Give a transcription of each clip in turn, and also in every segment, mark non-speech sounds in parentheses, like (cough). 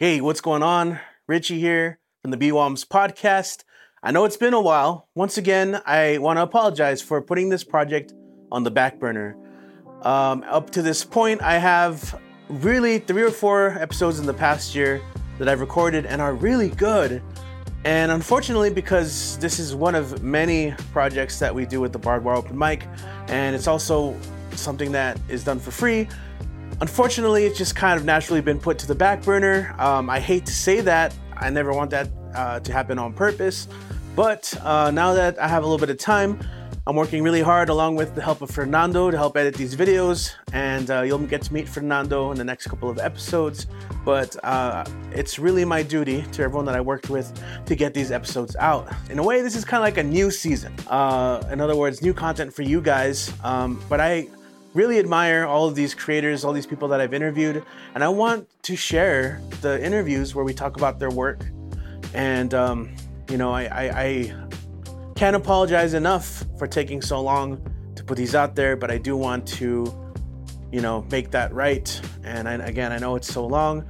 Hey, what's going on? Richie here from the BWOMS podcast. I know it's been a while. Once again, I want to apologize for putting this project on the back burner. Um, up to this point, I have really three or four episodes in the past year that I've recorded and are really good. And unfortunately, because this is one of many projects that we do with the Barbed Wire Open Mic, and it's also something that is done for free, unfortunately, it's just kind of naturally been put to the back burner. Um, I hate to say that. I never want that uh, to happen on purpose. But uh, now that I have a little bit of time, I'm working really hard along with the help of Fernando to help edit these videos, and uh, you'll get to meet Fernando in the next couple of episodes. But uh, it's really my duty to everyone that I worked with to get these episodes out. In a way, this is kind of like a new season. Uh, in other words, new content for you guys. Um, but I really admire all of these creators, all these people that I've interviewed, and I want to share the interviews where we talk about their work. And um, you know, I, I, I can't apologize enough for taking so long to put these out there, but I do want to, you know, make that right. And I, again, I know it's so long,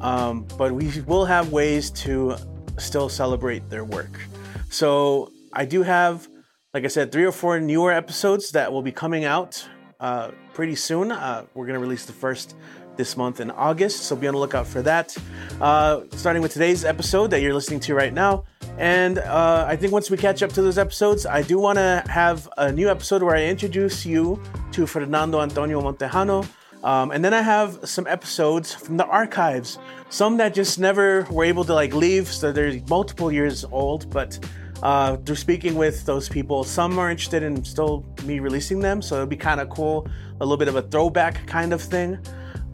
um, but we will have ways to still celebrate their work. So I do have, like I said, three or four newer episodes that will be coming out uh, pretty soon. Uh, we're going to release the first this month in August, so be on the lookout for that. Uh, starting with today's episode that you're listening to right now. And uh, I think once we catch up to those episodes, I do want to have a new episode where I introduce you to Fernando Antonio Montejano. Um, and then I have some episodes from the archives, some that just never were able to like leave, so they're multiple years old. But uh, through speaking with those people, some are interested in still me releasing them, so it'd be kind of cool, a little bit of a throwback kind of thing.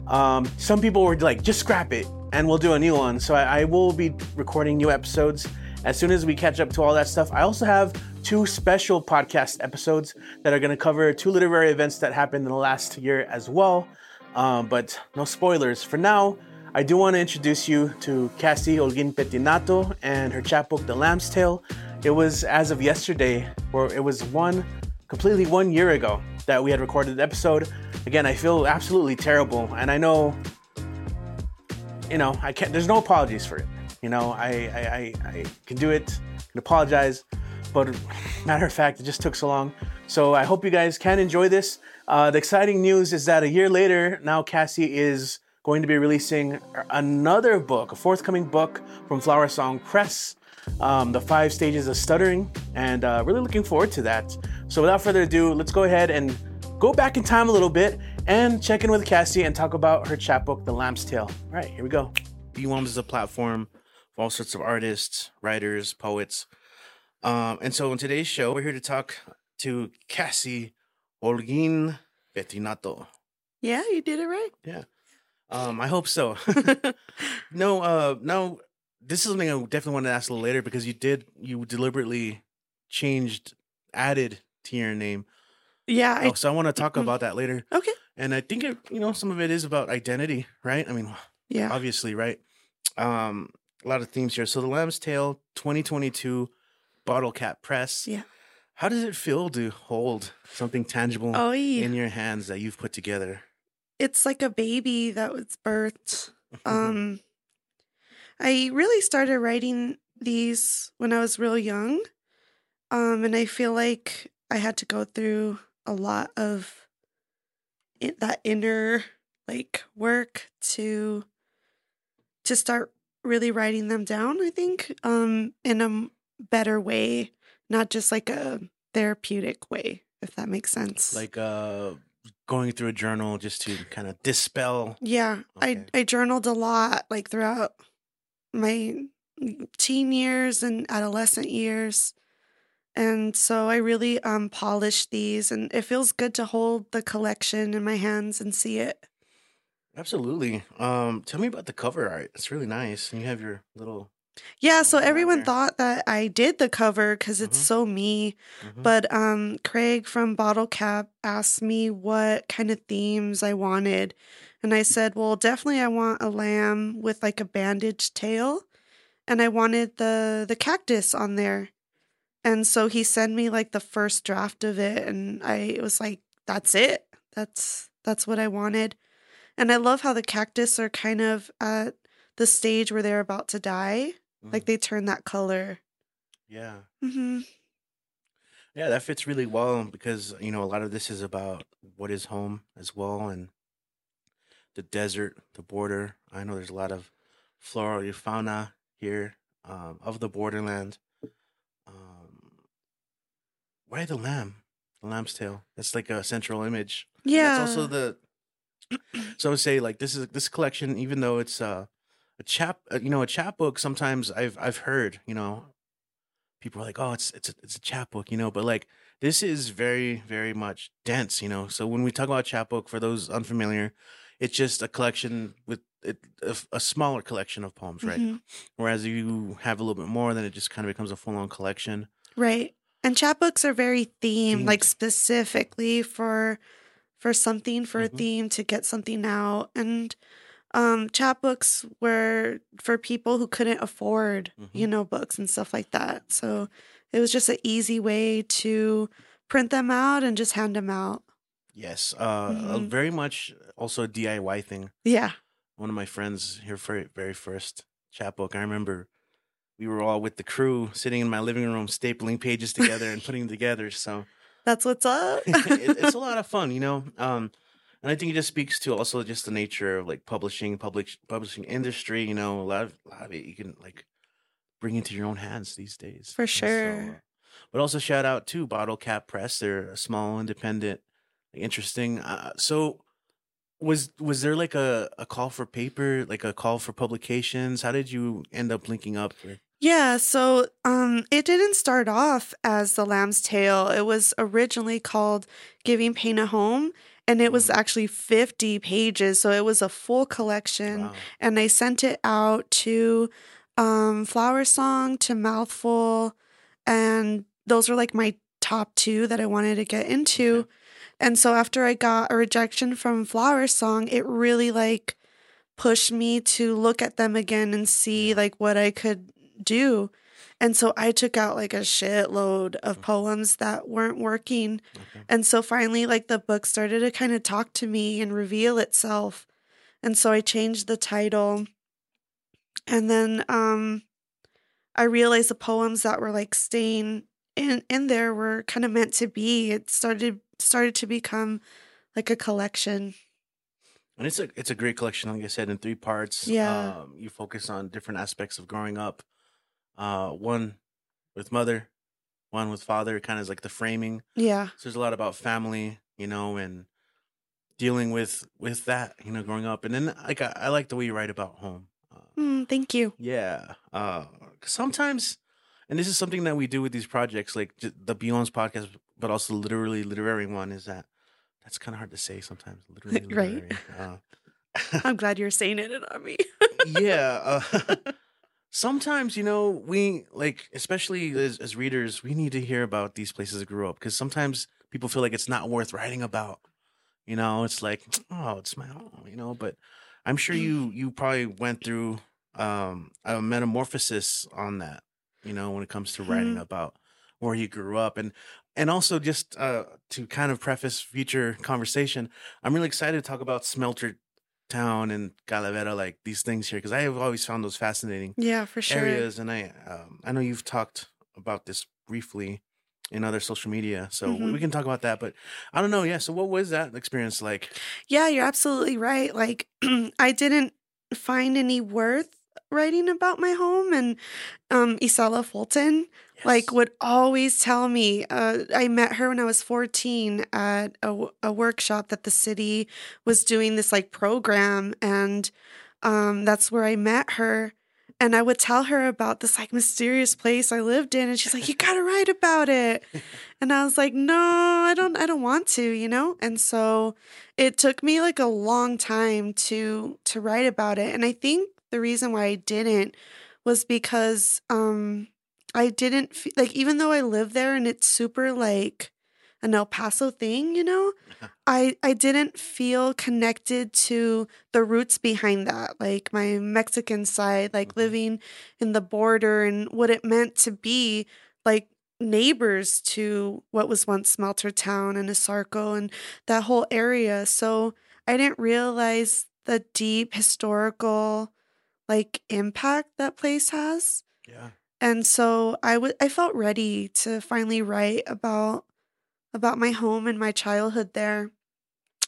Um, some people were like, just scrap it, and we'll do a new one. So I, I will be recording new episodes as soon as we catch up to all that stuff. I also have two special podcast episodes that are going to cover two literary events that happened in the last year as well. Um, but no spoilers. For now, I do want to introduce you to Cassie Holguin Pettinato and her chapbook, The Lamb's Tail. It was as of yesterday, or it was one completely one year ago that we had recorded the episode. Again, I feel absolutely terrible, and I know, you know, I can't. There's no apologies for it. You know, I I, I, I can do it, can apologize, but matter of fact, it just took so long. So I hope you guys can enjoy this. Uh, the exciting news is that a year later, now Cassie is going to be releasing another book, a forthcoming book from Flower Song Press, um, The Five Stages of Stuttering, and uh, really looking forward to that. So without further ado, let's go ahead and go back in time a little bit and check in with Cassie and talk about her chapbook, The Lamb's Tail. All right, here we go. BWOMS is a platform for all sorts of artists, writers, poets. Um, and so in today's show, we're here to talk to Cassie Holguin Pettinato. Yeah, you did it right. Yeah. Um, I hope so. (laughs) no, uh, no, this is something I definitely want to ask a little later because you did, you deliberately changed, added to your name. Yeah. I, Oh, so I want to talk Mhm. about that later. okay. And I think it, you know, some of it is about identity, right? I mean, Yeah. obviously, right? Um, a lot of themes here. So the Lamb's Tail 2022 Bottle Cap Press. Yeah. How does it feel to hold something tangible Oh, yeah. in your hands that you've put together? It's like a baby that was birthed. (laughs) Um, I really started writing these when I was real young. Um, and I feel like I had to go through a lot of i that inner like work to to start really writing them down, I think, um, in a better way, not just like a therapeutic way, if that makes sense. like uh going through a journal just to kind of dispel Yeah, Okay. I I journaled a lot like throughout my teen years and adolescent years. And so I really um polished these and it feels good to hold the collection in my hands and see it. absolutely um tell me about the cover art it's really nice and you have your little Yeah, so everyone thought that I did the cover cuz it's Mhm. so me, Mhm. but um Craig from Bottle Cap asked me what kind of themes I wanted. And I said, "Well, definitely I want a lamb with like a bandaged tail." And I wanted the the cactus on there. And so he sent me like the first draft of it and I was like, that's it. That's that's what I wanted. And I love how the cactus are kind of at the stage where they're about to die. Like Mhm. they turn that color. yeah. Mm-hmm. Yeah, that fits really well because you know a lot of this is about what is home as well, and the desert, the border. I know there's a lot of flora and fauna here um, of the borderland. Um, why the lamb? The lamb's tail. That's like a central image. Yeah. That's also the. (clears throat) So I would say like this is this collection, even though it's uh, a chap, uh, you know, a chapbook. Sometimes I've I've heard, you know, people are like, oh, it's it's a, it's a chapbook, you know, but like this is very very much dense, you know. So when we talk about chapbook, for those unfamiliar, it's just a collection with it, a, a smaller collection of poems, right? Mhm. Whereas you have a little bit more, then it just kind of becomes a full on collection. Right. And chapbooks are very themed, like specifically for for something, for a Mhm. theme to get something out. And um chapbooks were for people who couldn't afford, you Mhm. know, books and stuff like that. So it was just an easy way to print them out and just hand them out. Yes, uh, a Mhm. very much also a DIY thing. Yeah. one of my friends here for very first chapbook. I remember we were all with the crew sitting in my living room, stapling pages together and putting them (laughs) together. So That's what's up. (laughs) it, it's a (laughs) lot of fun, you know. Um, and I think it just speaks to also just the nature of like publishing, public publishing industry. You know, a lot of a lot of it you can like bring into your own hands these days. For And so, sure. uh, but also shout out to Bottle Cap Press. They're a small, independent, interesting. Uh, so was was there like a, a call for paper, like a call for publications? How did you end up linking up with? Yeah, so um it didn't start off as The Lamb's Tail. It was originally called Giving Pain a Home and it was Mm. actually 50 pages, so it was a full collection Wow. and I sent it out to um Flower Song to Mouthfeel and those were like my top 2 that I wanted to get into. Okay. And so after I got a rejection from Flower Song, it really like pushed me to look at them again and see like what I could do. And so I took out like a shitload of Mhm. poems that weren't working. Okay. And so finally like the book started to kind of talk to me and reveal itself. And so I changed the title. And then um I realized the poems that were like staying in in there were kind of meant to be. It started started to become like a collection. And it's a it's a great collection, like I said, in three parts. Yeah. Um, you focus on different aspects of growing up. Uh, one with mother, one with father, kind of like the framing. Yeah. So there's a lot about family, you know, and dealing with with that, you know, growing up. And then like I, I like the way you write about home. Uh, Mm, thank you. yeah. Uh, sometimes, and this is something that we do with these projects, like the BWOMS podcast, but also literally literary one, is that that's kind of hard to say sometimes. Literally (laughs) Right. Uh, (laughs) I'm glad you're saying it not me. yeah. Uh, (laughs) sometimes, you know, we like, especially as, as readers, we need to hear about these places that grew up because sometimes people feel like it's not worth writing about. You know, it's like, (tsk) oh, it's my home, you know, but I'm sure you you probably went through um a metamorphosis on that, you know, when it comes to writing Mhm. about where you grew up and and also just uh to kind of preface future conversation, I'm really excited to talk about Smelter Town and Calavera, like these things here, because I have always found those fascinating yeah, for sure. areas, and I um, I know you've talked about this briefly in other social media, so Mhm. we can talk about that. But I don't know, yeah. So what was that experience like? Yeah, you're absolutely right. Like, (clears throat) I didn't find any worth writing about my home, and um, Isela Fulton like would always tell me. Uh, I met her when I was 14 at a workshop that the city was doing this like program, and um, that's where I met her. And I would tell her about this like mysterious place I lived in, and she's like, "You (laughs) gotta write about it." And I was like, "No, I don't. I don't want to," you know. And so it took me like a long time to to write about it. And I think the reason why I didn't was because um I didn't fe- like even though I live there and it's super like an El Paso thing, you know, (laughs) I I didn't feel connected to the roots behind that, like my Mexican side, like Mhm. living in the border and what it meant to be like neighbors to what was once Smelter Town and ASARCO and that whole area. So I didn't realize the deep historical like impact that place has. Yeah. And so I would I felt ready to finally write about about my home and my childhood there.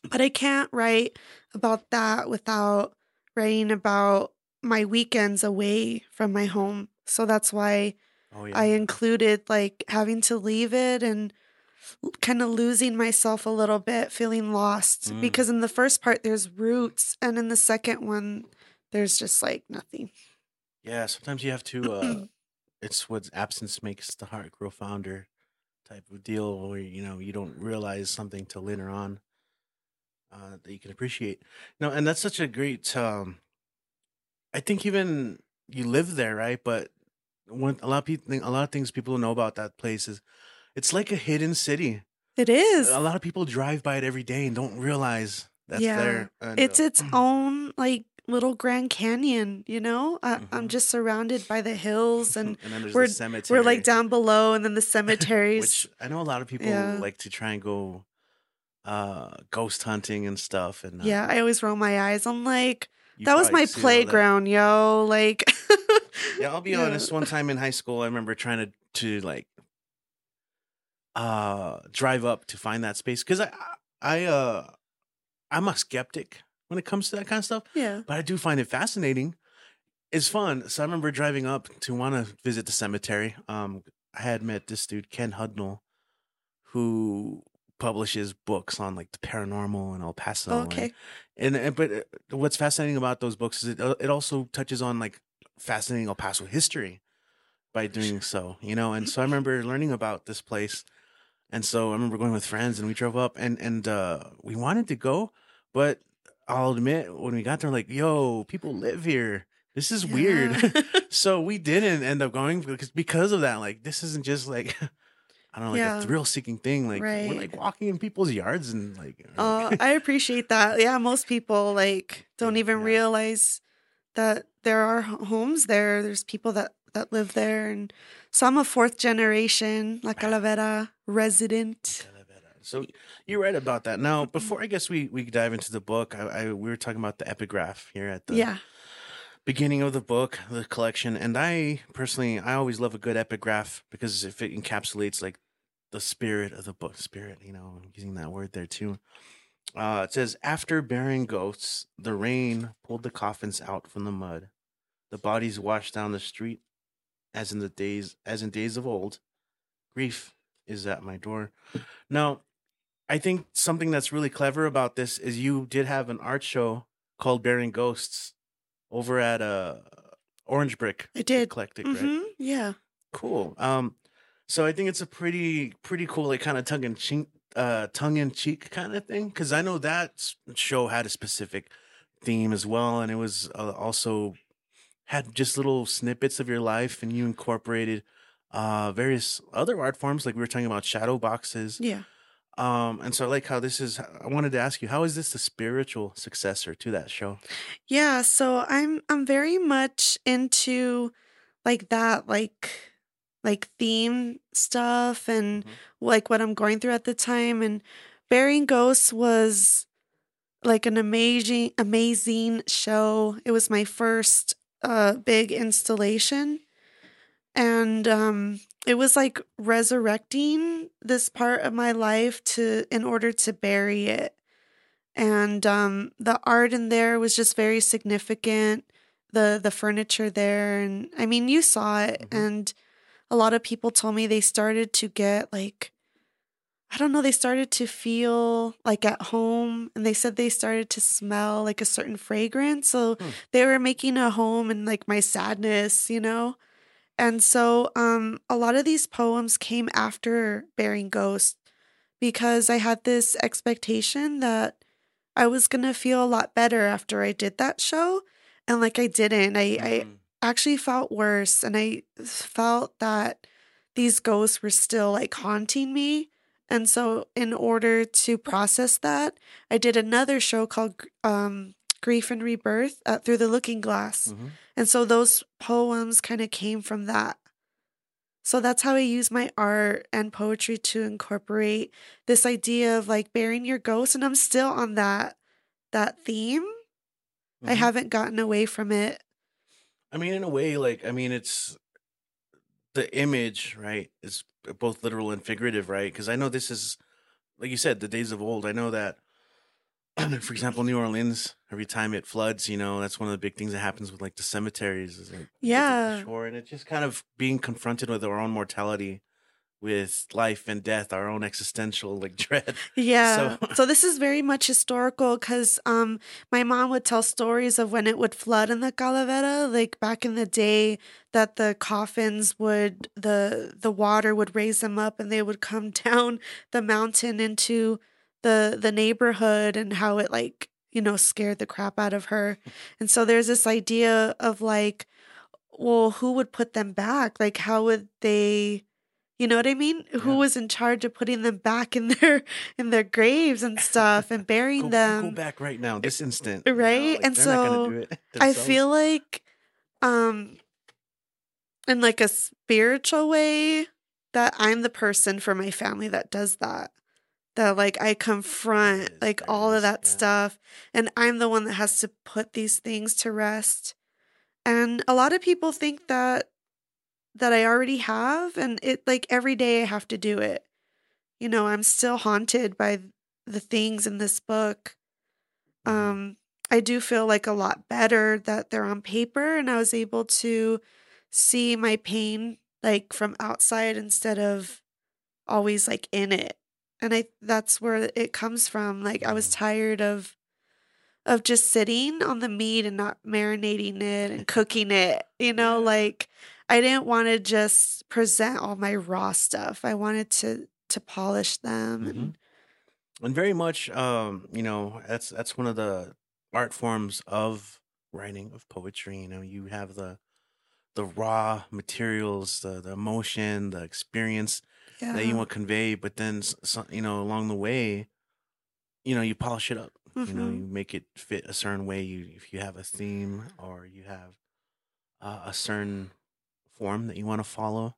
But I can't write about that without writing about my weekends away from my home. So that's why Oh yeah. I included like having to leave it and kind of losing myself a little bit, feeling lost. Mm. Because in the first part, there's roots, and in the second one, there's just like nothing. yeah. Sometimes you have to. uh (clears throat) It's what absence makes the heart grow fonder, type of deal, where you know you don't realize something till later on. Uh, that you can appreciate. No, and that's such a great. um I think even you live there, right? But one a lot of people, think, a lot of things people know about that place is, it's like a hidden city. It is. A lot of people drive by it every day and don't realize that's Yeah. there. And, It's uh, its (clears throat) own like little Grand Canyon, you know? I, I'm Mhm. just surrounded by the hills and (laughs) and then there's we're- we're like down below and then the (laughs) cemeteries. which I know a lot of people Yeah. like to try and go uh ghost hunting and stuff and uh, yeah, I always roll my eyes. I'm like, that was my seen all that. playground, yo. Like, (laughs) Yeah, I'll be Yeah. honest. One time in high school, I remember trying to to like uh drive up to find that space because I I uh I'm a skeptic when it comes to that kind of stuff, Yeah. but I do find it fascinating. It's fun. So I remember driving up to want to visit the cemetery. Um, I had met this dude Ken Hudnall, who publishes books on like the paranormal in El Paso. and- Okay. and, and but uh, what's fascinating about those books is it uh, it also touches on like fascinating El Paso history by doing so, you know. And so I remember learning about this place, and so I remember going with friends, and we drove up, and and uh, we wanted to go, but I'll admit when we got there, like, yo, people live here. This is weird. (laughs) So we didn't end up going because because of that. Like, this isn't just like. (laughs) I don't know, like Yeah. a thrill seeking thing. Like we're like walking in people's yards and like Uh, I appreciate that. Yeah, most people like (laughs) don't even Yeah. realize that there are homes there. There's people that that live there, and so I'm a fourth generation La Calavera resident. So you're right about that. Now, before I guess we we dive into the book, I, I we were talking about the epigraph here at the Yeah, beginning of the book, the collection, and I personally I always love a good epigraph because if it encapsulates like the spirit of the book, spirit, you know, I'm using that word there too. Uh, it says, after burying ghosts, the rain pulled the coffins out from the mud. The bodies washed down the street, as in the days, as in days of old. Grief is at my door. Now, I think something that's really clever about this is you did have an art show called Burying Ghosts over at uh, Orange Brick I did. Eclectic, right? hmm Yeah, Cool. Um, so I think it's a pretty pretty cool, like kind of tongue in cheek, uh, tongue in cheek kind of thing. Because I know that show had a specific theme as well, and it was uh, also had just little snippets of your life, and you incorporated uh various other art forms, like we were talking about shadow boxes. yeah. Um, and so I like how this is. I wanted to ask you, how is this the spiritual successor to that show? Yeah, so I'm I'm very much into like that like like theme stuff and Mhm. like what I'm going through at the time and Burying Ghosts was like an amazing amazing show. It was my first uh big installation and um it was like resurrecting this part of my life to in order to bury it and um the art in there was just very significant the the furniture there and i mean you saw it Mhm. and a lot of people told me they started to get like i don't know they started to feel like at home and they said they started to smell like a certain fragrance so Hmm. they were making a home in like my sadness you know and so um a lot of these poems came after burying ghosts because i had this expectation that I was gonna feel a lot better after I did that show. And like I didn't. I, I Mhm. actually felt worse and I felt that these ghosts were still like haunting me. And so in order to process that, I did another show called um Grief and Rebirth uh, through the looking glass. Mhm. And so those poems kind of came from that. So that's how I use my art and poetry to incorporate this idea of like burying your ghost and I'm still on that that theme. I Mhm. haven't gotten away from it. I mean, in a way, like I mean, it's the image, right? Is both literal and figurative, right? Because I know this is, like you said, the days of old. I know that, (clears throat) for example, New Orleans, every time it floods, you know, that's one of the big things that happens with like the cemeteries. Is like, you get to Yeah. shore, and it's just kind of being confronted with our own mortality, with life and death, our own existential like (laughs) dread. Yeah. So- (laughs) So, this is very much historical because um my mom would tell stories of when it would flood in the Calavera, like back in the day that the coffins would the the water would raise them up and they would come (laughs) down the mountain into the the neighborhood and how it like, you know, scared the crap out of her. And so there's this idea of like well, who would put them back? Like how would they you know what I mean? Who was in charge of putting them back in their in their graves and stuff and burying (laughs) Go, them? go back right now, this instant, you know, Right? like, And they're not gonna so (laughs) I feel like um in like a spiritual way that I'm the person for my family that does that. That like I confront like all of that yeah. stuff and I'm the one that has to put these things to rest. And a lot of people think that that I already have and it like every day I have to do it. You know, I'm still haunted by the things in this book. Mhm. Um I do feel like a lot better that they're on paper and I was able to see my pain like from outside instead of always like in it. And I that's where it comes from. Like I was Mhm. tired of of just sitting on the meat and not marinating it and cooking it. You know, like I didn't want to just present all my raw stuff. I wanted to to polish them and Mhm. and very much um you know that's that's one of the art forms of writing of poetry you know you have the the raw materials the the emotion the experience yeah. that you want to convey but then so, you know along the way you know you polish it up you know you make it fit a certain way you if you have a theme or you have uh, a certain form that you want to follow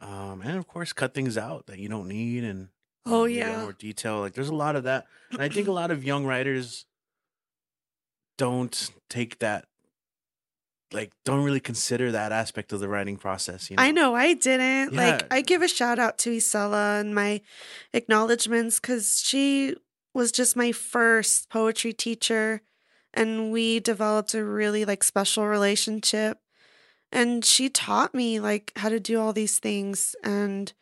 um and of course cut things out that you don't need and Oh, um, yeah. more detail like there's a lot of that and i think a (clears throat) lot of young writers don't take that like don't really consider that aspect of the writing process you know I know I didn't. Yeah. Like I give a shout out to Isela and my acknowledgments because she was just my first poetry teacher and we developed a really like special relationship. And she taught me like how to do all these things and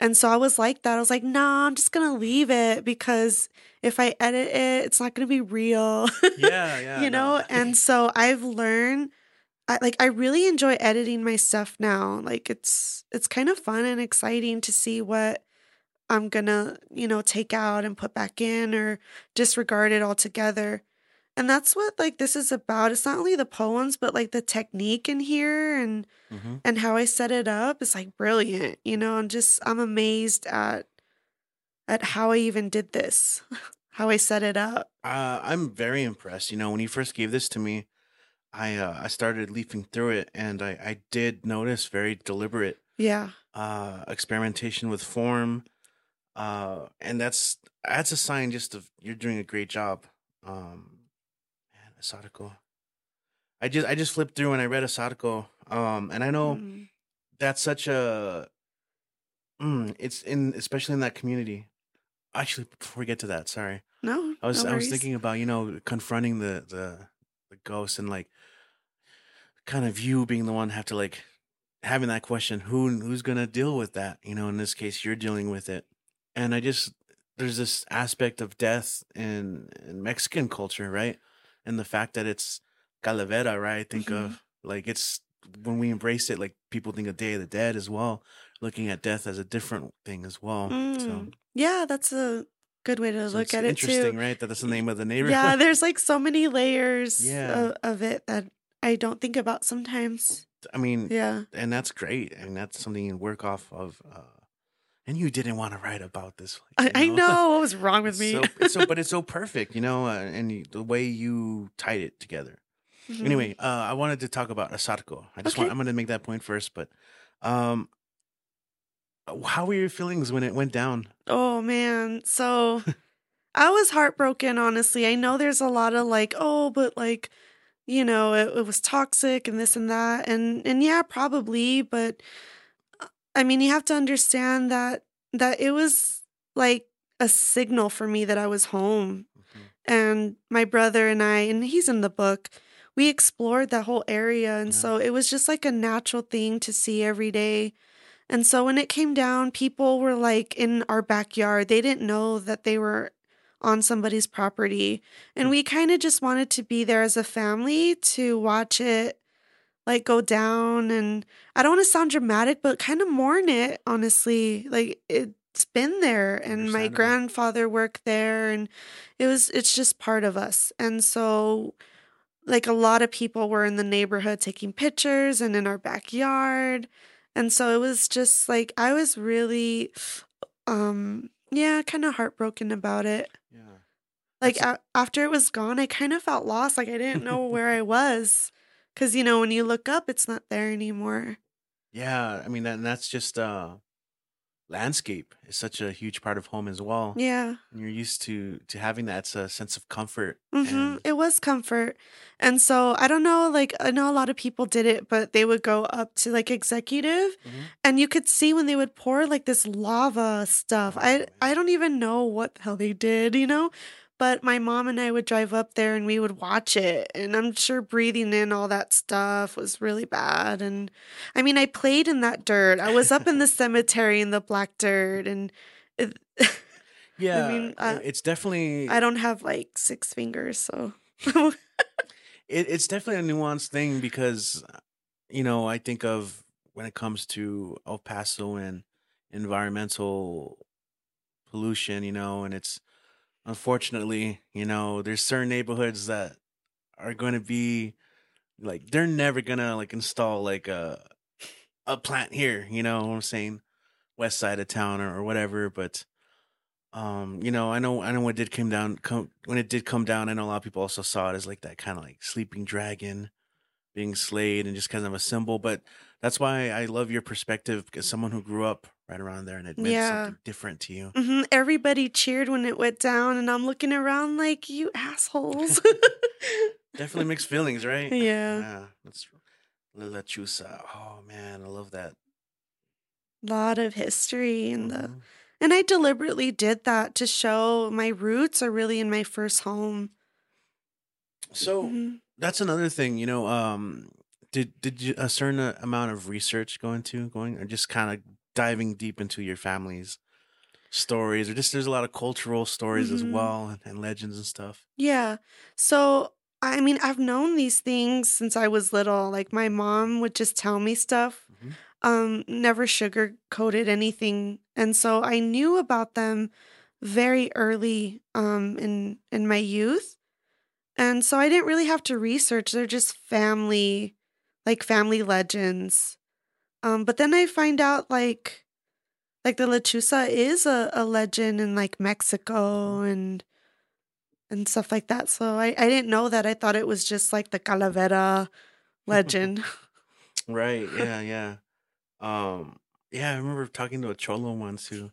and so I was like that. I was like, nah, I'm just gonna leave it because if I edit it, it's not gonna be real. yeah (laughs) yeah you no. know (laughs) and so i've learned I, like i really enjoy editing my stuff now like it's it's kind of fun and exciting to see what i'm gonna you know take out and put back in or disregard it altogether and that's what like this is about it's not only the poems but like the technique in here and Mhm. and how i set it up is like brilliant you know i'm just i'm amazed at at how i even did this (laughs) how i set it up Uh, I'm very impressed. You know, when you first gave this to me, I uh, I started leafing through it, and I, I did notice very deliberate yeah uh, experimentation with form, uh, and that's that's a sign just of you're doing a great job. Um, man, ASARCO. I just I just flipped through and I read ASARCO, um, and I know Mm. that's such a mm, it's in especially in that community. Actually, before we get to that, sorry. no I was no I was thinking about you know confronting the the the ghost and like kind of you being the one have to like having that question who who's gonna deal with that you know in this case you're dealing with it and I just there's this aspect of death in in Mexican culture right and the fact that it's calavera right I think Mhm. of like it's when we embrace it like people think of Day of the Dead as well looking at death as a different thing as well so. Mm. Yeah, that's a good way to so look at it interesting, right? That that's the name of the neighborhood. Yeah, there's like so many layers Yeah. of, of it that I don't think about sometimes. I mean, Yeah. and that's great, and that's something you work off of. Uh, and you didn't want to write about this. I, Like, I know what was wrong with me. So, it's so, but it's (laughs) so perfect, you know, uh, and you, the way you tied it together. Mhm. Anyway, uh, I wanted to talk about ASARCO. I just want, I'm going to make that point first, but um, how were your feelings when it went down? Oh man. So (laughs) I was heartbroken, honestly. I know there's a lot of like, oh, but like you know, it, it was toxic and this and that. And and yeah, probably, but uh, I mean, you have to understand that that it was like a signal for me that I was home. Mhm. And my brother and I, and he's in the book, we explored that whole area. And Yeah. so it was just like a natural thing to see every day. And so when it came down, people were like in our backyard. They didn't know that they were on somebody's property. And Hmm. we kind of just wanted to be there as a family to watch it like go down. And I don't want to sound dramatic, but kind of mourn it, honestly. Like it's been there. And my grandfather worked there. And it was, it's just part of us. And so, like a lot of people were in the neighborhood taking pictures and in our backyard. And so it was just like I was really um yeah, kind of heartbroken about it. Yeah. Like a- after it was gone, I kind of felt lost. Like I didn't (laughs) know where I was cuz you know when you look up it's not there anymore. Yeah. I mean, that, and that's just uh, landscape is such a huge part of home as well. Yeah. And you're used to to having that it's a sense of comfort. hmm And It was comfort. And so I don't know, like I know a lot of people did it, but they would go up to like executive Mhm. and you could see when they would pour like this lava stuff. Oh, I man. I don't even know what the hell they did, you know? But my mom and I would drive up there and we would watch it. And I'm sure breathing in all that stuff was really bad. And I mean, I played in that dirt. I was up in the (laughs) cemetery in the black dirt. And it, (laughs) yeah, mean, i- uh, it's definitely I don't have like six fingers. So (laughs) it, it's definitely a nuanced thing because you know i think of when it comes to el paso and environmental pollution you know and it's unfortunately you know there's certain neighborhoods that are going to be like they're never gonna like install like a a plant here you know what i'm saying? West side of town or, or whatever but um you know i know i know when it did come down come when it did come down i know a lot of people also saw it as like that kind of like sleeping dragon being slayed and just kind of a symbol but that's why i love your perspective because someone who grew up right around there and it meant Yeah. something different to you mhm, everybody cheered when it went down. And I'm looking around like, you assholes. (laughs) definitely (laughs) mixed feelings right Yeah. yeah that's La Lechuza. oh man i love that lot of history and the Mhm. and I deliberately did that to show my roots are really in my first home. so Mhm. that's another thing you know um did did you a certain amount of research go into going or just kind of diving deep into your family's stories or just there's a lot of cultural stories as Mhm. well and, and legends and stuff Yeah. So I mean, I've known these things since I was little. Like my mom would just tell me stuff. Mhm. Um, never sugar coated anything. And so I knew about them very early um in in my youth. And so I didn't really have to research. They're just family like family legends. Um, but then I find out like like the lechuza is a, a legend in like Mexico and and stuff like that. So I, I didn't know that. I thought it was just like the calavera (laughs) legend. right (laughs) yeah yeah um yeah i remember talking to a cholo once who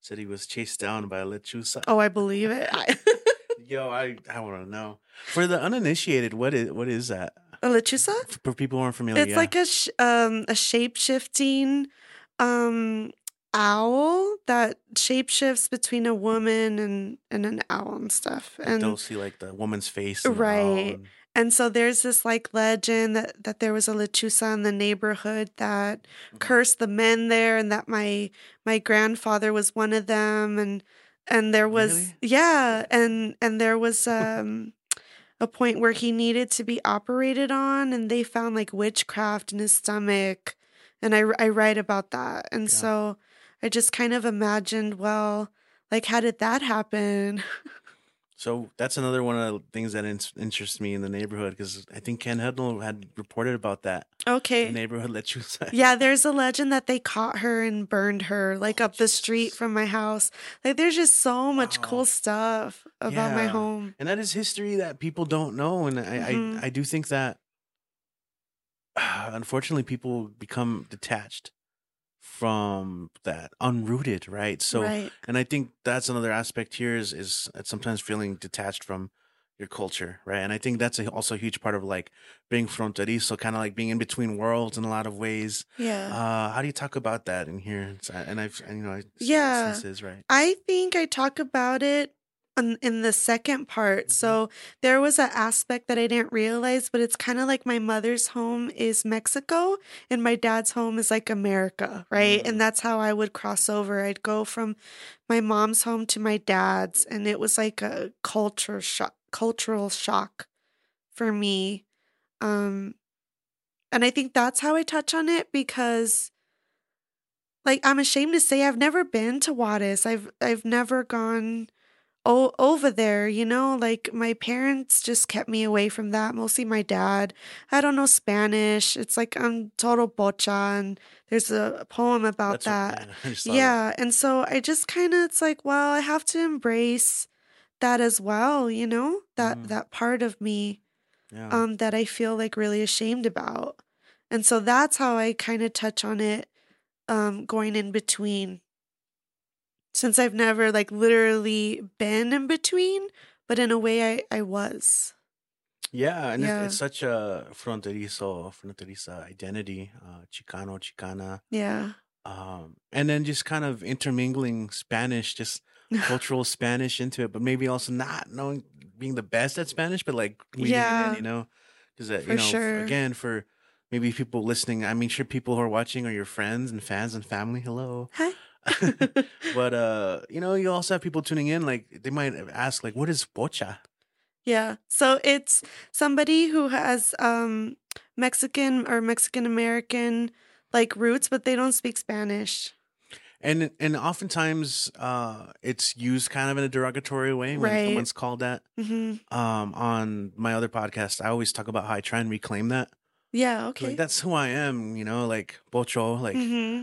said he was chased down by a lechuza oh, I believe it. I, (laughs) yo i i want to know for the uninitiated what is what is that a lechuza? for people who aren't familiar It's yeah. like a sh- um a shape shifting um owl that shapeshifts between a woman and and an owl and stuff. And they'll see like the woman's face Right. and- And so there's this like legend that, that there was a lechuza in the neighborhood that Mhm. cursed the men there and that my my grandfather was one of them and and there was Really? yeah and and there was um a point where he needed to be operated on and they found like witchcraft in his stomach and I I write about that and Yeah. so I just kind of imagined well like how did that happen (laughs) So that's another one of the things that in- interests me in the neighborhood because I think Ken Hudnall had reported about that. The okay neighborhood let you (laughs) say. Yeah, there's a legend that they caught her and burned her like Oh, up the street from my house. Like there's just so much Wow. cool stuff about my home. And that is history that people don't know. And I, Mhm. I, I do think that (sighs) unfortunately people become detached from that, unrooted, right? So, right. and I think that's another aspect here is, is sometimes feeling detached from your culture, right? And I think that's a, also a huge part of like being fronterizo, kind of like being in between worlds in a lot of ways. Yeah. Uh, how do you talk about that in here? And I've, and, you know, Yeah. instances, right? I think I talk about it in, in the second part. Mhm. So there was an aspect that I didn't realize, but it's kind of like my mother's home is Mexico and my dad's home is like America, right? Mm. And that's how I would cross over. I'd go from my mom's home to my dad's, and it was like a culture shock, cultural shock for me. Um, and I think that's how I touch on it because like I'm ashamed to say I've never been to Juarez. I've I've never gone o- over there, you know? Like my parents just kept me away from that, mostly my dad. I don't know Spanish. It's like I'm total pocha and there's a poem about That's what- that. yeah, (laughs) I just saw that. And so I just kind of it's like, well, I have to embrace that as well, you know? That Mhm. that part of me Yeah. um that I feel like really ashamed about. And so that's how I kind of touch on it um going in between. Since I've never like literally been in between, but in a way I I was. Yeah, and Yeah. It's, it's such a fronterizo, fronteriza identity, uh, Chicano, Chicana, Yeah. um, and then just kind of intermingling Spanish, just (laughs) cultural Spanish into it, but maybe also not knowing being the best at Spanish, but like Yeah. in, you know, because For you know, sure. again, for maybe people listening, I mean, sure, people who are watching are your friends and fans and family. Hello. Hi. (laughs) (laughs) but uh you know you also have people tuning in like they might ask like what is pocha Yeah. So it's somebody who has um Mexican or Mexican American like roots, but they don't speak Spanish. and and oftentimes uh it's used kind of in a derogatory way when Right. someone's called that hmm um on my other podcast i always talk about how i try and reclaim that Yeah. Okay. like that's who i am you know like pocho like hmm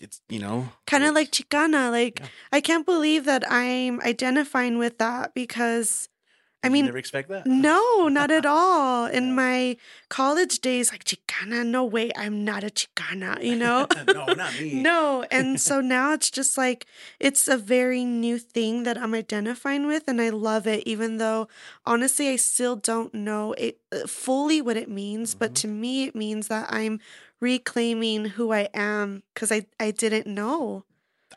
it's you know Kind of like Chicana. Like Yeah. I can't believe that I'm identifying with that because I did you mean never expect that No, not at (laughs) all. In my college days, like Chicana, no way, I'm not a Chicana, you know? (laughs) no not (laughs) me no. And so now it's just like, it's a very new thing that I'm identifying with, and I love it, even though honestly, I still don't know it uh, fully what it means. But Mhm. to me, it means that I'm reclaiming who I am because I, I didn't know.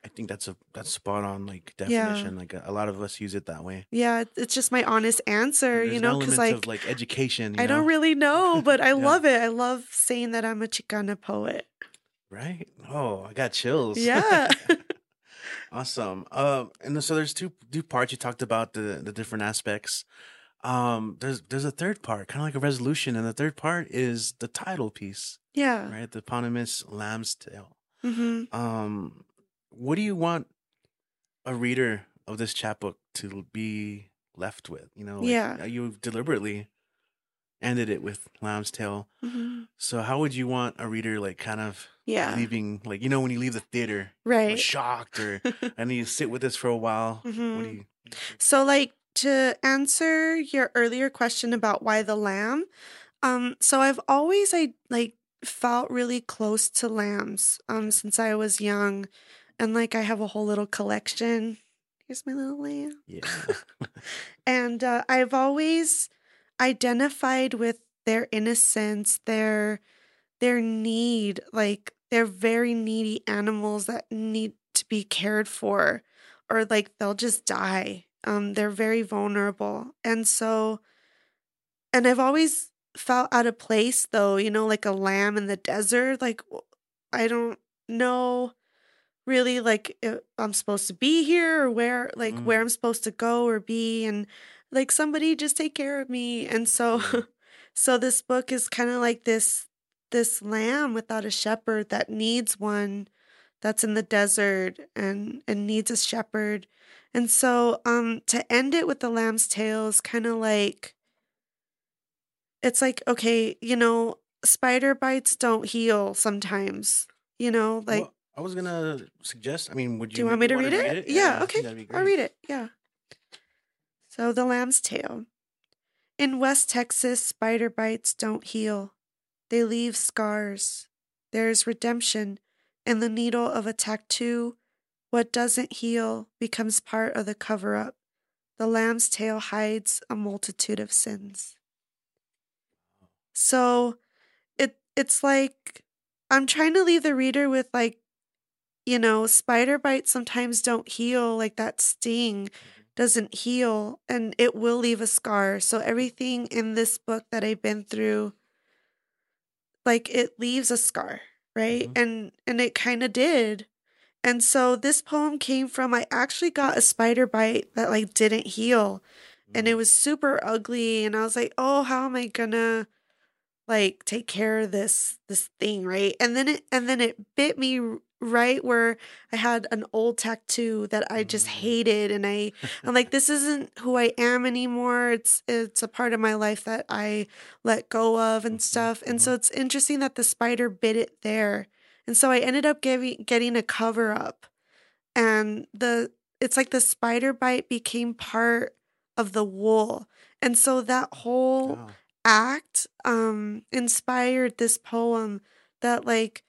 i think that's a that's spot on like Yeah. definition like a, a lot of us use it that way Yeah, it's just my honest answer, you know? Because like, like education you I don't really know, (laughs) but I Yeah. love it. I love saying that I'm a Chicana poet. Right? Oh, I got chills. Yeah. (laughs) (laughs) awesome. Um, and so there's two two parts you talked about the the different aspects. Um, there's there's a third part, kind of like a resolution, and the third part is the title piece, yeah. right? The eponymous Lamb's Tail. hmm Um, what do you want a reader of this chapbook to be left with? You know, like, Yeah. uh, you deliberately ended it with Lamb's Tail. hmm So how would you want a reader like kind of Yeah. leaving like you know when you leave the theater Right. shocked or (laughs) and you sit with this for a while what do you So, like, to answer your earlier question about why the lamb, um, so I've always, I like, felt really close to lambs, um, since I was young. And, like, I have a whole little collection. Here's my little lamb. yeah (laughs) And uh, I've always identified with their innocence, their their need, like they're very needy animals that need to be cared for, or like they'll just die. Um, they're very vulnerable, and so, and I've always felt out of place, though. You know, like a lamb in the desert. Like I don't know really like if I'm supposed to be here or where like Mm. where I'm supposed to go or be and like somebody just take care of me and so (laughs) so this book is kind of like this this lamb without a shepherd that needs one that's in the desert and and needs a shepherd and so um to end it with the lamb's tail is kind of like it's like okay you know spider bites don't heal sometimes you know like Well, i was gonna suggest i mean would you do you want me to wanna read it? I Yeah, think okay. I'll read it. Yeah. So, The Lamb's Tail. In West Texas, spider bites don't heal, they leave scars. There's redemption in the needle of a tattoo. What doesn't heal becomes part of the cover up. the lamb's tail hides a multitude of sins. So it it's like I'm trying to leave the reader with like you know, spider bites sometimes don't heal like that sting doesn't heal and it will leave a scar. So everything in this book that I've been through like it leaves a scar, right? Mhm. And and it kind of did. And so this poem came from I actually got a spider bite that like didn't heal and Mm. it was super ugly and I was like, "Oh, how am I going to like take care of this this thing, right?" And then it and then it bit me right where I had an old tattoo that I just Mm. hated and I I'm like this isn't who I am anymore. It's it's a part of my life that I let go of and Mhm, stuff. And so it's interesting that the spider bit it there. And so I ended up giving getting a cover up. And the it's like the spider bite became part of the wool. And so that whole Wow. act um inspired this poem that like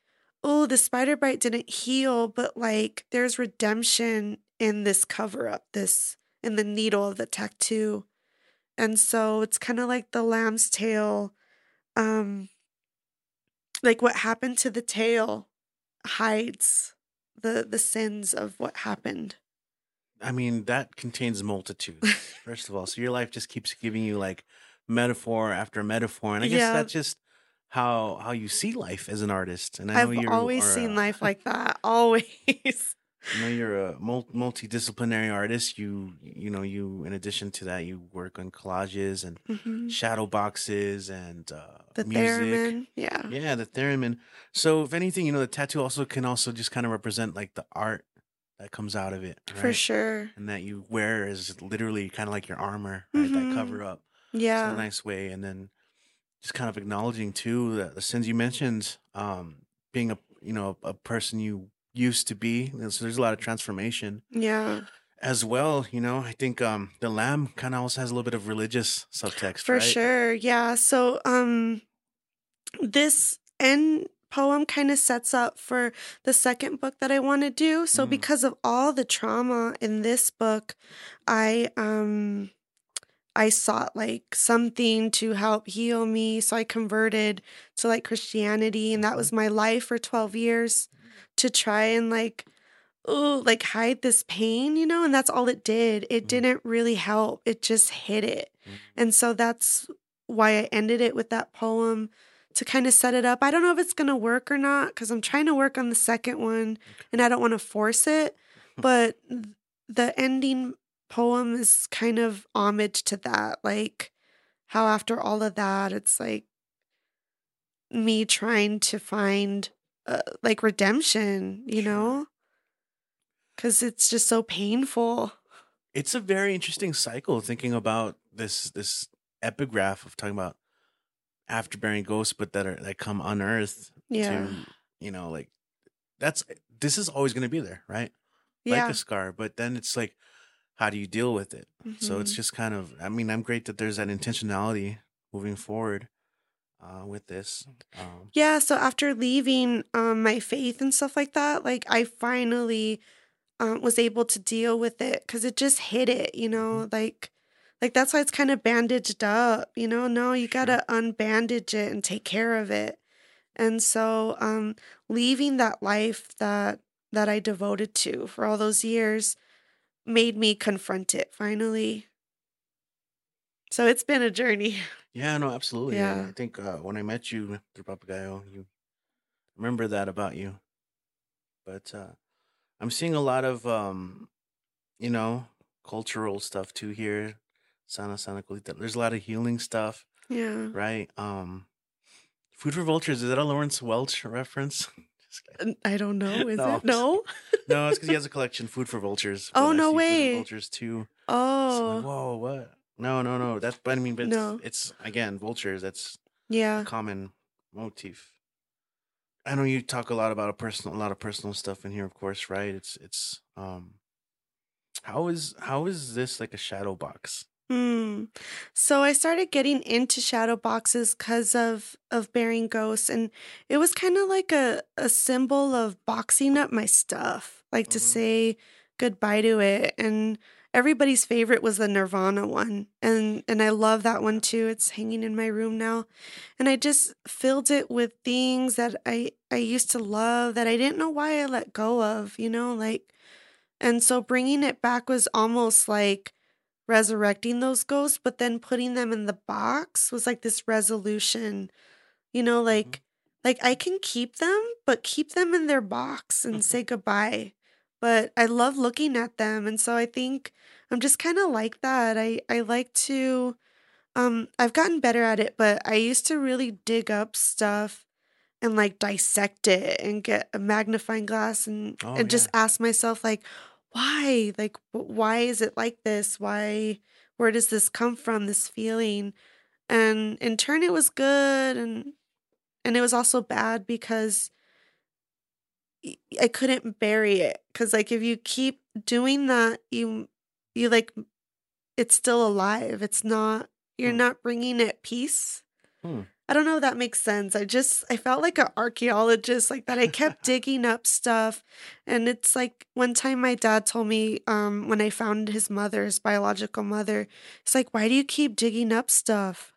oh the spider bite didn't heal but like there's redemption in this cover up this in the needle of the tattoo and so it's kind of like the lamb's tail um like what happened to the tail hides the the sins of what happened I mean, that contains multitudes, (laughs) first of all. So your life just keeps giving you like metaphor after metaphor. And I guess Yeah. that's just how how you see life as an artist. And I you always are seen life (laughs) like that always I know you're a mul- multidisciplinary artist. You you know you in addition to that you work on collages and Mhm. shadow boxes and uh, the music. theremin yeah Yeah, the theremin. So if anything, you know, the tattoo also can also just kind of represent like the art that comes out of it, for sure And that you wear is literally kind of like your armor, right? Mhm. That cover up. Yeah. It's a nice way, and then just kind of acknowledging too that the sins you mentioned, um, being a you know a, person you used to be. So there's a lot of transformation yeah as well. You know, I think um, the lamb kind of also has a little bit of religious subtext, For right? sure. Yeah. So um this end poem kind of sets up for the second book that I want to do. So Mm. because of all the trauma in this book, I um I sought like something to help heal me. So I converted to like Christianity and that Mhm. was my life for 12 years to try and like oh like hide this pain, you know, and that's all it did. It Mhm. didn't really help. It just hid it. Mhm. And so that's why I ended it with that poem to kind of set it up. I don't know if it's going to work or not because I'm trying to work on the second one and I don't want to force it. (laughs) But the ending poem is kind of homage to that. Like how after all of that, it's like me trying to find uh, like redemption, you Sure. know? Because it's just so painful. It's a very interesting cycle thinking about this this epigraph of talking about after Burying Ghosts, but that are that come unearthed Yeah. to you know like that's this is always going to be there, right? Yeah. Like a scar, but then it's like how do you deal with it? So it's Mhm. just kind of I mean I'm great that there's that intentionality moving forward uh, with this. Um, Yeah, so after leaving um my faith and stuff like that, like I finally um was able to deal with it cuz it just hit it, you know, like like that's why it's kind of bandaged up, you know? No, you got to unbandage it and take care of it. And so um leaving that life that that I devoted to for all those years made me confront it finally. So it's been a journey. (laughs) yeah, no, absolutely. yeah I think uh, when I met you through Papagayo, you remember that about you. But uh, I'm seeing a lot of, um, you know, cultural stuff too here. Sana Sana Colita. There's a lot of healing stuff, Yeah. right? Um, Food for Vultures, is that a Lawrence Welch reference? (laughs) Just kidding. N- I don't know. Is (laughs) No, it? No. (laughs) no, it's because he has a collection, Food for Vultures. Oh, I no see Food for way. Vultures too. Oh. Whoa, what? No, no, no. That's but I mean, but it's, No. it's again vultures. That's Yeah. a common motif. I know you talk a lot about a personal, a lot of personal stuff in here, of course, right? It's it's um, how is how is this like a shadow box? Hmm. So I started getting into shadow boxes because of of Burying Ghosts, and it was kind of like a a symbol of boxing up my stuff, like to Mhm. say goodbye to it. And everybody's favorite was the Nirvana one. And and I love that one too. It's hanging in my room now. And I just filled it with things that I I used to love that I didn't know why I let go of, you know, like and so bringing it back was almost like resurrecting those ghosts, but then putting them in the box was like this resolution. You know, like mm-hmm. like I can keep them, but keep them in their box and say goodbye. But I love looking at them, and so I think I'm just kind of like that. I I like to um I've gotten better at it, but I used to really dig up stuff and like dissect it and get a magnifying glass and oh, and yeah. just ask myself like why? Like, why is it like this? Why? Where does this come from? This feeling, and in turn, it was good, and and it was also bad because I couldn't bury it. Because like, if you keep doing that, you you like, it's still alive. It's not. You're hmm. not bringing it peace. Hmm. I don't know if that makes sense. I just I felt like an archaeologist like that. I (laughs) kept digging up stuff. And it's like one time my dad told me um when I found his mother, his biological mother, it's like, why do you keep digging up stuff?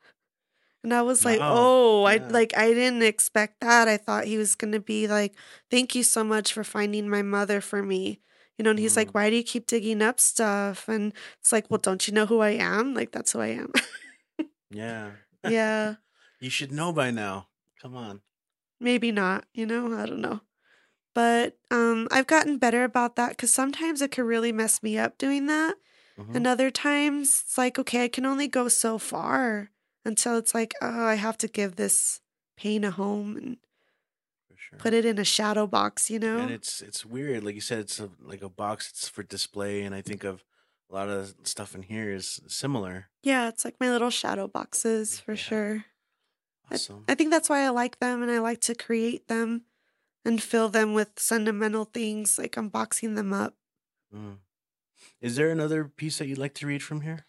And I was like, oh, yeah. I like I didn't expect that. I thought he was gonna be like, thank you so much for finding my mother for me. You know, and he's mm. like, why do you keep digging up stuff? And it's like, well, don't you know who I am? Like that's who I am. yeah. (laughs) yeah. (laughs) You should know by now. Come on. Maybe not, you know, I don't know. But um I've gotten better about that cuz sometimes it can really mess me up doing that. Mm-hmm. And other times it's like okay, I can only go so far until it's like, oh, I have to give this pain a home and Sure. put it in a shadow box, you know. And it's it's weird, like you said, it's a, like a box. It's for display, and I think of a lot of stuff in here is similar. Yeah, it's like my little shadow boxes for yeah. sure. Awesome. I, I think that's why I like them and I like to create them and fill them with sentimental things, like unboxing them up. Mm. Is there another piece that you'd like to read from here?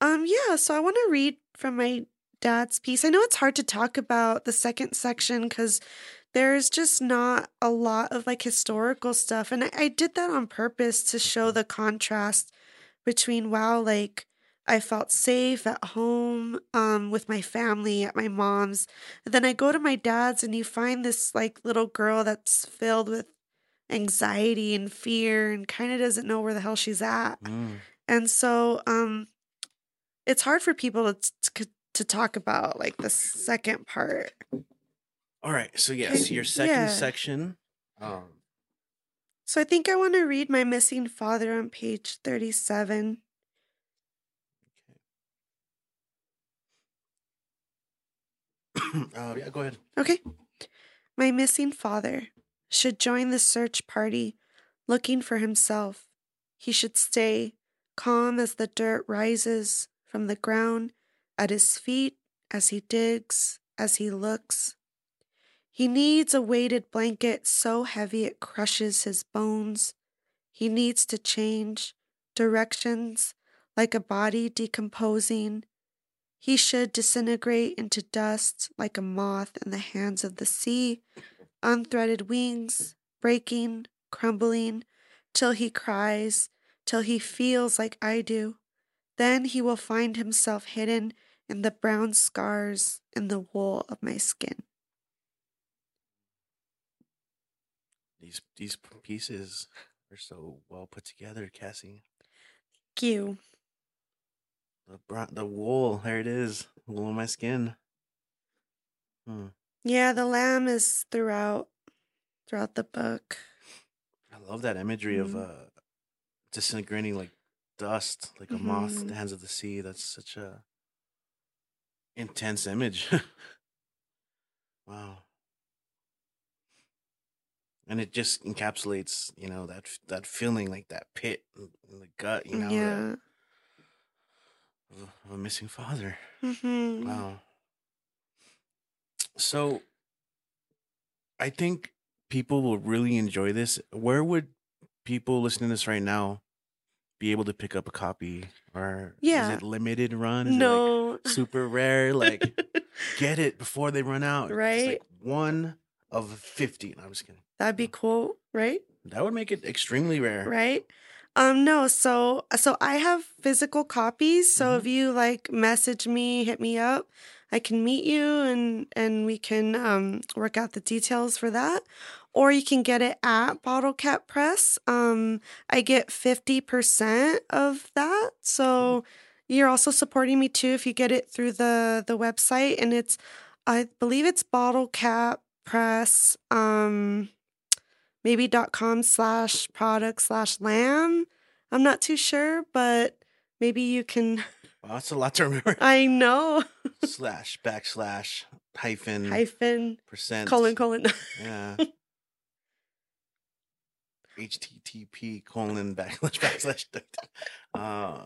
Um, yeah, so I want to read from my dad's piece. I know it's hard to talk about the second section because there's just not a lot of like historical stuff. And I, I did that on purpose to show the contrast between, wow, like I felt safe at home um, with my family at my mom's. And then I go to my dad's, and you find this like little girl that's filled with anxiety and fear and kind of doesn't know where the hell she's at. Mm. And so um, it's hard for people to, to, to talk about like the second part. All right. So, yes, your second yeah. section. Um, so I think I want to read my missing father on page 37. (coughs) uh, yeah, go ahead. Okay. My missing father should join the search party looking for himself. He should stay calm as the dirt rises from the ground at his feet as he digs, as he looks. He needs a weighted blanket so heavy it crushes his bones. He needs to change directions like a body decomposing he should disintegrate into dust like a moth in the hands of the sea, unthreaded wings, breaking, crumbling, till he cries, till he feels like I do. Then he will find himself hidden in the brown scars in the wool of my skin. These these pieces are so well put together, Cassie. Thank you. The brown, the wool, there it is, wool on my skin. Hmm. Yeah, the lamb is throughout throughout the book. I love that imagery mm-hmm. of uh disintegrating like dust, like a mm-hmm. moth in the hands of the sea. That's such a intense image. (laughs) wow. And it just encapsulates, you know, that that feeling like that pit in the gut, you know. Yeah. That, of a missing father. Mm-hmm. Wow. So, I think people will really enjoy this. Where would people listening to this right now be able to pick up a copy? Or yeah. is it limited run? Is no. Like super rare? Like, get it before they run out. Right. Like one of 50. No, I'm just kidding. That'd be cool, right? That would make it extremely rare. Right. Um, no, so so I have physical copies. So Mhm. if you like message me, hit me up, I can meet you and and we can um work out the details for that. Or you can get it at Bottlecap Press. Um, I get fifty percent of that. So you're also supporting me too if you get it through the the website and it's I believe it's Bottlecap Press. Um maybe dot com slash product slash lamb. I'm not too sure, but maybe you can. (laughs) Wow, that's a lot to remember. (laughs) I know. slash backslash hyphen Hyphen percent colon colon. Yeah. (laughs) HTTP colon backslash (laughs) backslash. (laughs) Uh,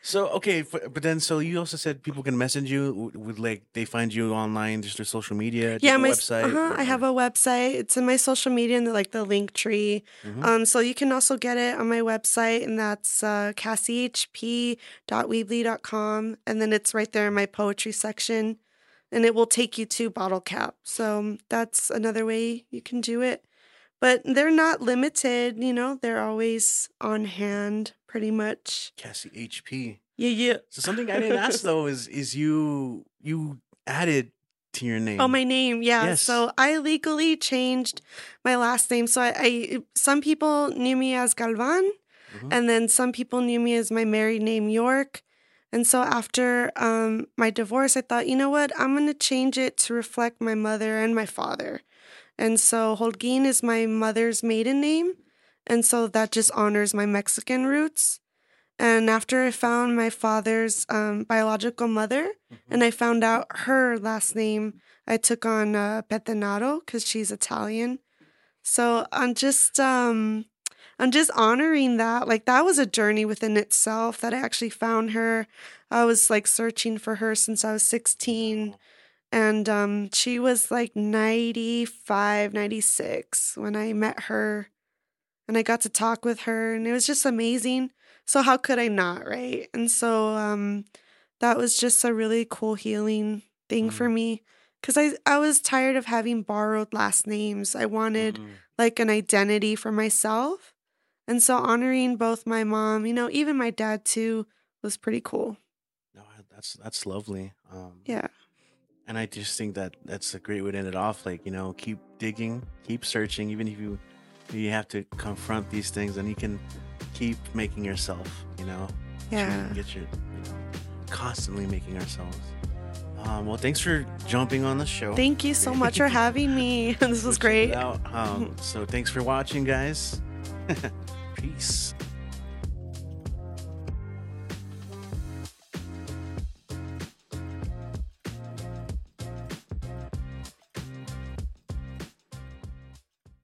so okay, f- but then so you also said people can message you with like they find you online just through social media. yeah, my website. uh-huh, I have a website. It's in my social media and like the link tree. Mhm. Um, so you can also get it on my website, and that's uh, cassiehp.weebly.com. And then it's right there in my poetry section, and it will take you to Bottlecap. So that's another way you can do it. But they're not limited, you know, they're always on hand pretty much. Cassie HP. Yeah, yeah. So something I didn't ask though is is you you added to your name. Oh, my name, yeah. Yes. So I legally changed my last name. So I, I some people knew me as Galvan, Mhm. and then some people knew me as my married name York. And so after um, my divorce, I thought, you know what, I'm gonna change it to reflect my mother and my father. And so Holguin is my mother's maiden name, and so that just honors my Mexican roots. And after I found my father's um, biological mother, Mhm. and I found out her last name. I took on uh, because she's Italian. So I'm just um I'm just honoring that. Like that was a journey within itself that I actually found her. I was like searching for her since I was 16 and um she was like 95, 96 when I met her and I got to talk with her and it was just amazing. So how could I not, right? And so um that was just a really cool healing thing for me cuz I I was tired of having borrowed last names. I wanted Mhm. like an identity for myself. And so honoring both my mom, you know, even my dad too was pretty cool. No, that's that's lovely. Um, Yeah. And I just think that that's a great way to end it off. Like, you know, keep digging, keep searching, even if you if you have to confront these things, and you can keep making yourself, you know, Yeah. to get your, you know, constantly making ourselves. Um, well, thanks for jumping on the show. Thank you so much for (laughs) having me. (laughs) this was We'll check it great. Um, so thanks for watching, guys. (laughs) Peace.